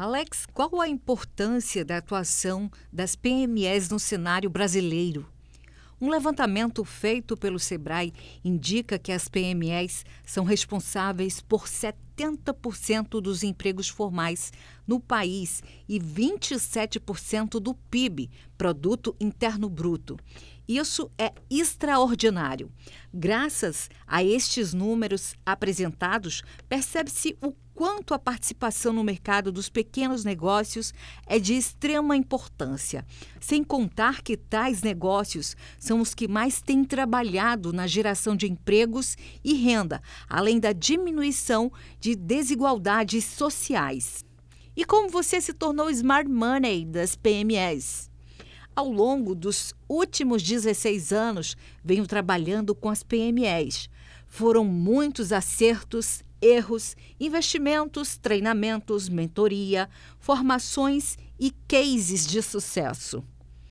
Alex, qual a importância da atuação das PMEs no cenário brasileiro? Um levantamento feito pelo Sebrae indica que as PMEs são responsáveis por 70% dos empregos formais no país e 27% do PIB, Produto Interno Bruto. Isso é extraordinário. Graças a estes números apresentados, percebe-se o quanto a participação no mercado dos pequenos negócios é de extrema importância, sem contar que tais negócios são os que mais têm trabalhado na geração de empregos e renda, além da diminuição de desigualdades sociais. E como você se tornou Smart Money das PMEs? Ao longo dos últimos 16 anos, venho trabalhando com as PMEs. Foram muitos acertos erros, investimentos, treinamentos, mentoria, formações e cases de sucesso.